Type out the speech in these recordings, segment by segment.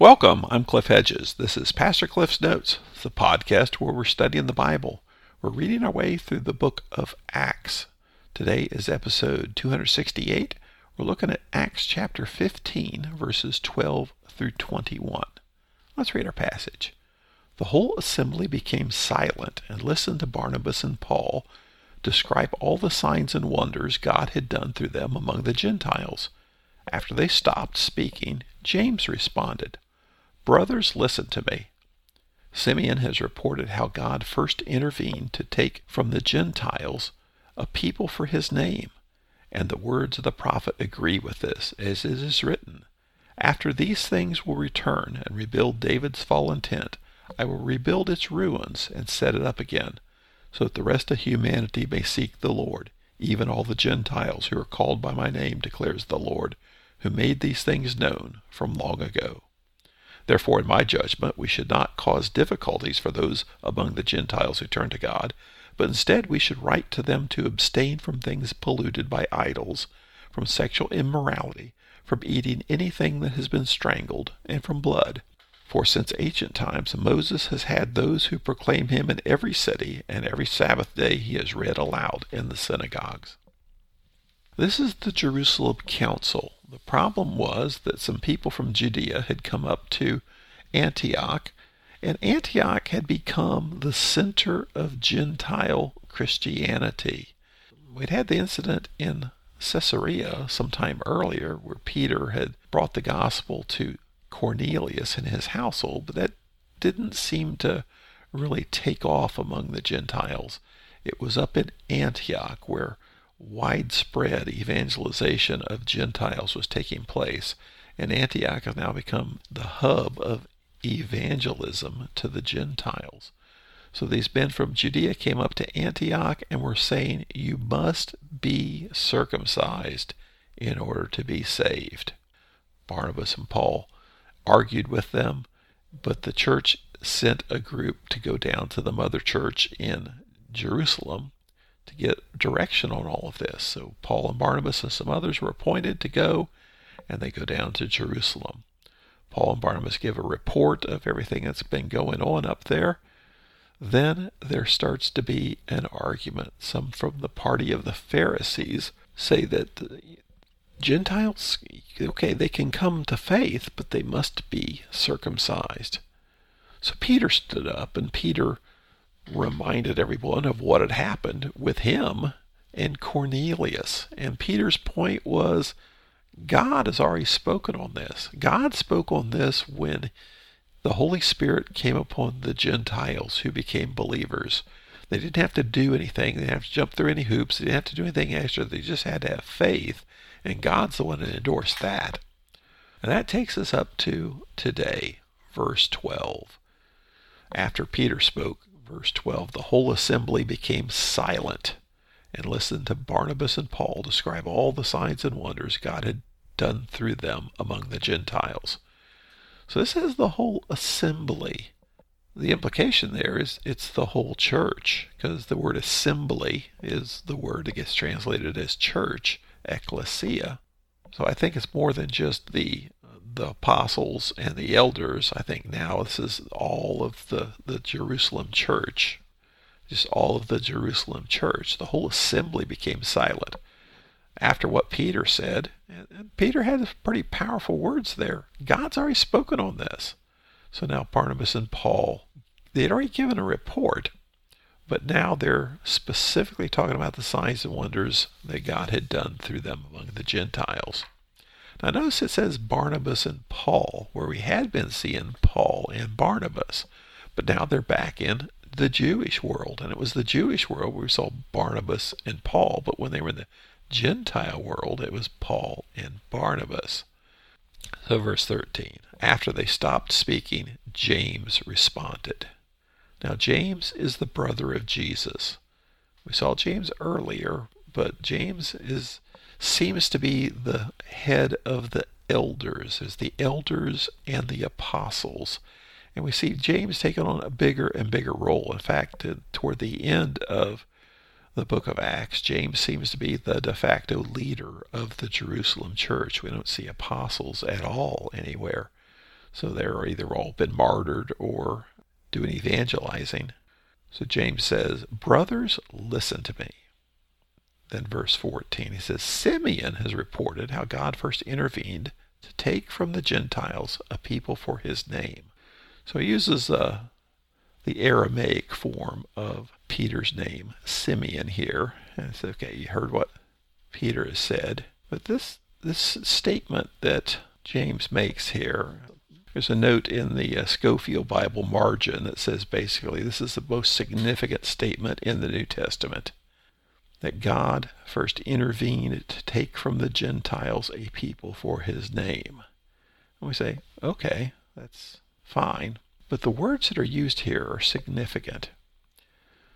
Welcome, I'm Cliff Hedges. This is Pastor Cliff's Notes, the podcast where we're studying the Bible. We're reading our way through the book of Acts. Today is episode 268. We're looking at Acts chapter 15, verses 12 through 21. Let's read our passage. The whole assembly became silent and listened to Barnabas and Paul describe all the signs and wonders God had done through them among the Gentiles. After they stopped speaking, James responded, Brothers, listen to me. Simeon has reported how God first intervened to take from the Gentiles a people for his name, and the words of the prophet agree with this, as it is written, After these things will return and rebuild David's fallen tent, I will rebuild its ruins and set it up again, so that the rest of humanity may seek the Lord, even all the Gentiles who are called by my name, declares the Lord, who made these things known from long ago. Therefore, in my judgment, we should not cause difficulties for those among the Gentiles who turn to God, but instead we should write to them to abstain from things polluted by idols, from sexual immorality, from eating anything that has been strangled, and from blood. For since ancient times Moses has had those who proclaim him in every city, and every Sabbath day he is read aloud in the synagogues. This is the Jerusalem Council. The problem was that some people from Judea had come up to Antioch, and Antioch had become the center of Gentile Christianity. We'd had the incident in Caesarea sometime earlier where Peter had brought the gospel to Cornelius and his household, but that didn't seem to really take off among the Gentiles. It was up in Antioch where widespread evangelization of Gentiles was taking place, and Antioch has now become the hub of evangelism to the Gentiles. So these men from Judea came up to Antioch and were saying, You must be circumcised in order to be saved. Barnabas and Paul argued with them, but the church sent a group to go down to the mother church in Jerusalem to get direction on all of this. So Paul and Barnabas and some others were appointed to go, and they go down to Jerusalem. Paul and Barnabas give a report of everything that's been going on up there. Then there starts to be an argument. Some from the party of the Pharisees say that Gentiles, okay, they can come to faith, but they must be circumcised. So Peter stood up, and Peter reminded everyone of what had happened with him and Cornelius. And Peter's point was God has already spoken on this. God spoke on this when the Holy Spirit came upon the Gentiles who became believers. They didn't have to do anything. They didn't have to jump through any hoops. They didn't have to do anything extra. They just had to have faith. And God's the one that endorsed that. And that takes us up to today, verse 12. After Peter spoke, Verse 12 The whole assembly became silent and listened to Barnabas and Paul describe all the signs and wonders God had done through them among the Gentiles. So this is the whole assembly. The implication there is it's the whole church, because the word assembly is the word that gets translated as church, ecclesia. So I think it's more than just the the apostles and the elders. I think now this is all of the, the Jerusalem church, just all of the Jerusalem church. The whole assembly became silent after what Peter said. And Peter had pretty powerful words there. God's already spoken on this. So now Barnabas and Paul, they had already given a report, but now they're specifically talking about the signs and wonders that God had done through them among the Gentiles. Now notice it says Barnabas and Paul, where we had been seeing Paul and Barnabas, but now they're back in the Jewish world. And it was the Jewish world where we saw Barnabas and Paul, but when they were in the Gentile world, it was Paul and Barnabas. So, verse 13 After they stopped speaking, James responded. Now, James is the brother of Jesus. We saw James earlier, but James is seems to be the head of the elders. There's the elders and the apostles. And we see James taking on a bigger and bigger role. In fact, uh, toward the end of the book of Acts, James seems to be the de facto leader of the Jerusalem church. We don't see apostles at all anywhere. So they're either all been martyred or doing evangelizing. So James says, Brothers, listen to me. Then verse 14, he says, Simeon has reported how God first intervened to take from the Gentiles a people for his name. So he uses uh, the Aramaic form of Peter's name, Simeon, here. And it's okay, you heard what Peter has said. But this, this statement that James makes here, there's a note in the uh, Scofield Bible margin that says basically this is the most significant statement in the New Testament that God first intervened to take from the Gentiles a people for his name. And we say, okay, that's fine. But the words that are used here are significant.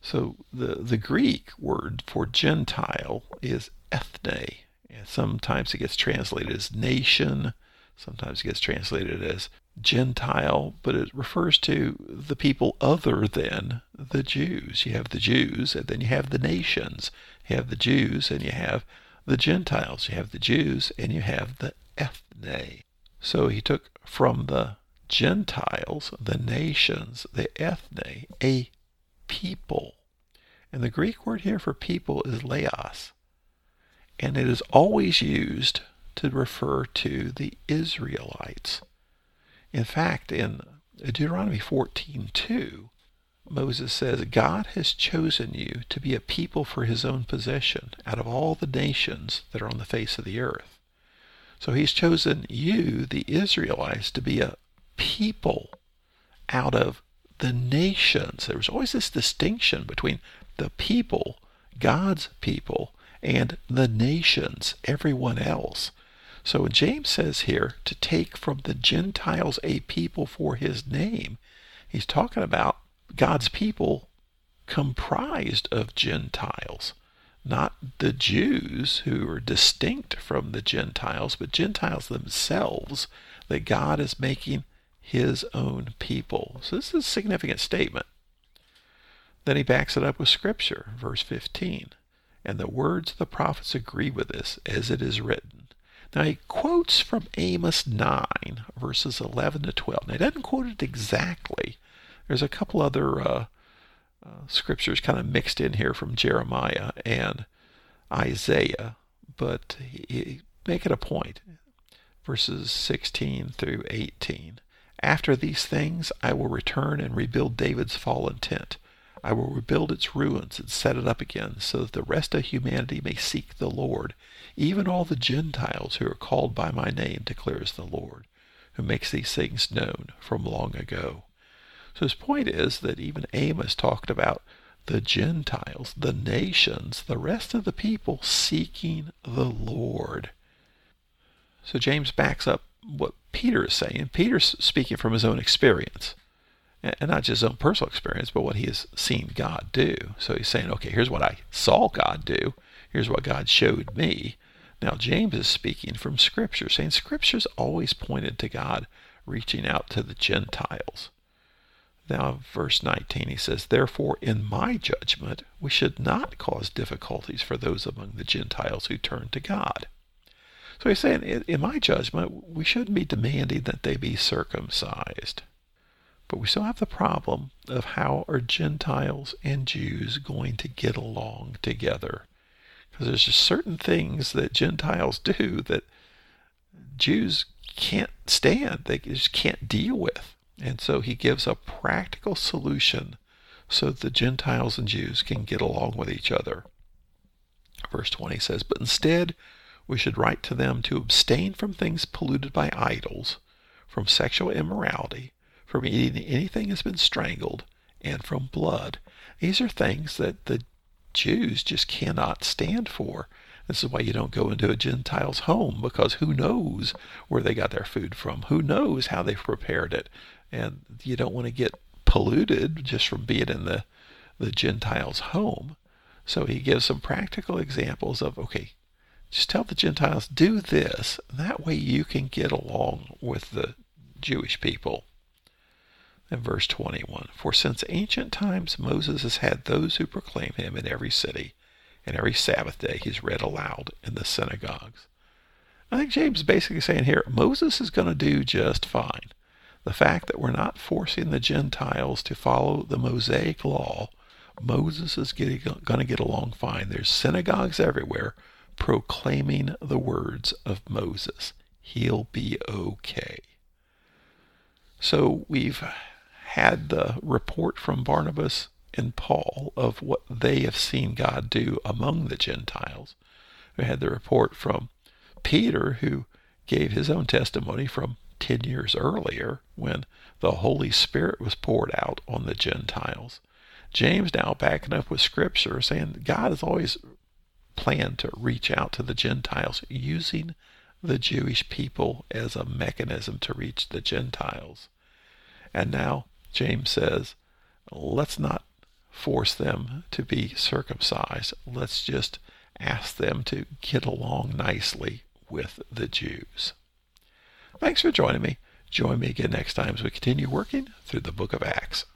So the, the Greek word for Gentile is ethne. And sometimes it gets translated as nation, sometimes it gets translated as Gentile, but it refers to the people other than the Jews. You have the Jews, and then you have the nations. You have the Jews, and you have the Gentiles. You have the Jews, and you have the ethne. So he took from the Gentiles, the nations, the ethne, a people. And the Greek word here for people is laos. And it is always used to refer to the Israelites. In fact, in Deuteronomy 14:2, Moses says, God has chosen you to be a people for his own possession out of all the nations that are on the face of the earth. So he's chosen you, the Israelites, to be a people out of the nations. There was always this distinction between the people, God's people, and the nations, everyone else. So James says here to take from the Gentiles a people for his name, he's talking about God's people comprised of Gentiles, not the Jews who are distinct from the Gentiles, but Gentiles themselves that God is making his own people. So this is a significant statement. Then he backs it up with Scripture, verse 15. And the words of the prophets agree with this, as it is written. Now he quotes from Amos 9, verses 11 to 12. Now he doesn't quote it exactly. There's a couple other uh, uh, scriptures kind of mixed in here from Jeremiah and Isaiah, but he, he make it a point. Verses 16 through 18. After these things I will return and rebuild David's fallen tent. I will rebuild its ruins and set it up again, so that the rest of humanity may seek the Lord, even all the Gentiles who are called by my name, declares the Lord, who makes these things known from long ago. So his point is that even Amos talked about the Gentiles, the nations, the rest of the people seeking the Lord. So James backs up what Peter is saying. Peter's speaking from his own experience, and not just his own personal experience, but what he has seen God do. So he's saying, okay, here's what I saw God do. Here's what God showed me. Now, James is speaking from Scripture, saying Scripture's always pointed to God reaching out to the Gentiles. Now, verse 19, he says, Therefore, in my judgment, we should not cause difficulties for those among the Gentiles who turn to God. So he's saying, in my judgment, we shouldn't be demanding that they be circumcised. But we still have the problem of how are Gentiles and Jews going to get along together? Because there's just certain things that Gentiles do that Jews can't stand, they just can't deal with. And so he gives a practical solution so that the Gentiles and Jews can get along with each other. Verse 20 says, But instead, we should write to them to abstain from things polluted by idols, from sexual immorality, from eating anything that's been strangled, and from blood. These are things that the Jews just cannot stand for. This is why you don't go into a Gentile's home because who knows where they got their food from? Who knows how they've prepared it? And you don't want to get polluted just from being in the, the Gentile's home. So he gives some practical examples of okay, just tell the Gentiles, do this. That way you can get along with the Jewish people. And verse 21 For since ancient times Moses has had those who proclaim him in every city, and every Sabbath day he's read aloud in the synagogues. I think James is basically saying here Moses is going to do just fine. The fact that we're not forcing the Gentiles to follow the Mosaic law, Moses is going to get along fine. There's synagogues everywhere proclaiming the words of Moses. He'll be okay. So we've had the report from Barnabas and Paul of what they have seen God do among the Gentiles. We had the report from Peter, who gave his own testimony from 10 years earlier when the Holy Spirit was poured out on the Gentiles. James now backing up with Scripture saying God has always planned to reach out to the Gentiles using the Jewish people as a mechanism to reach the Gentiles. And now James says, let's not force them to be circumcised. Let's just ask them to get along nicely with the Jews. Thanks for joining me. Join me again next time as we continue working through the book of Acts.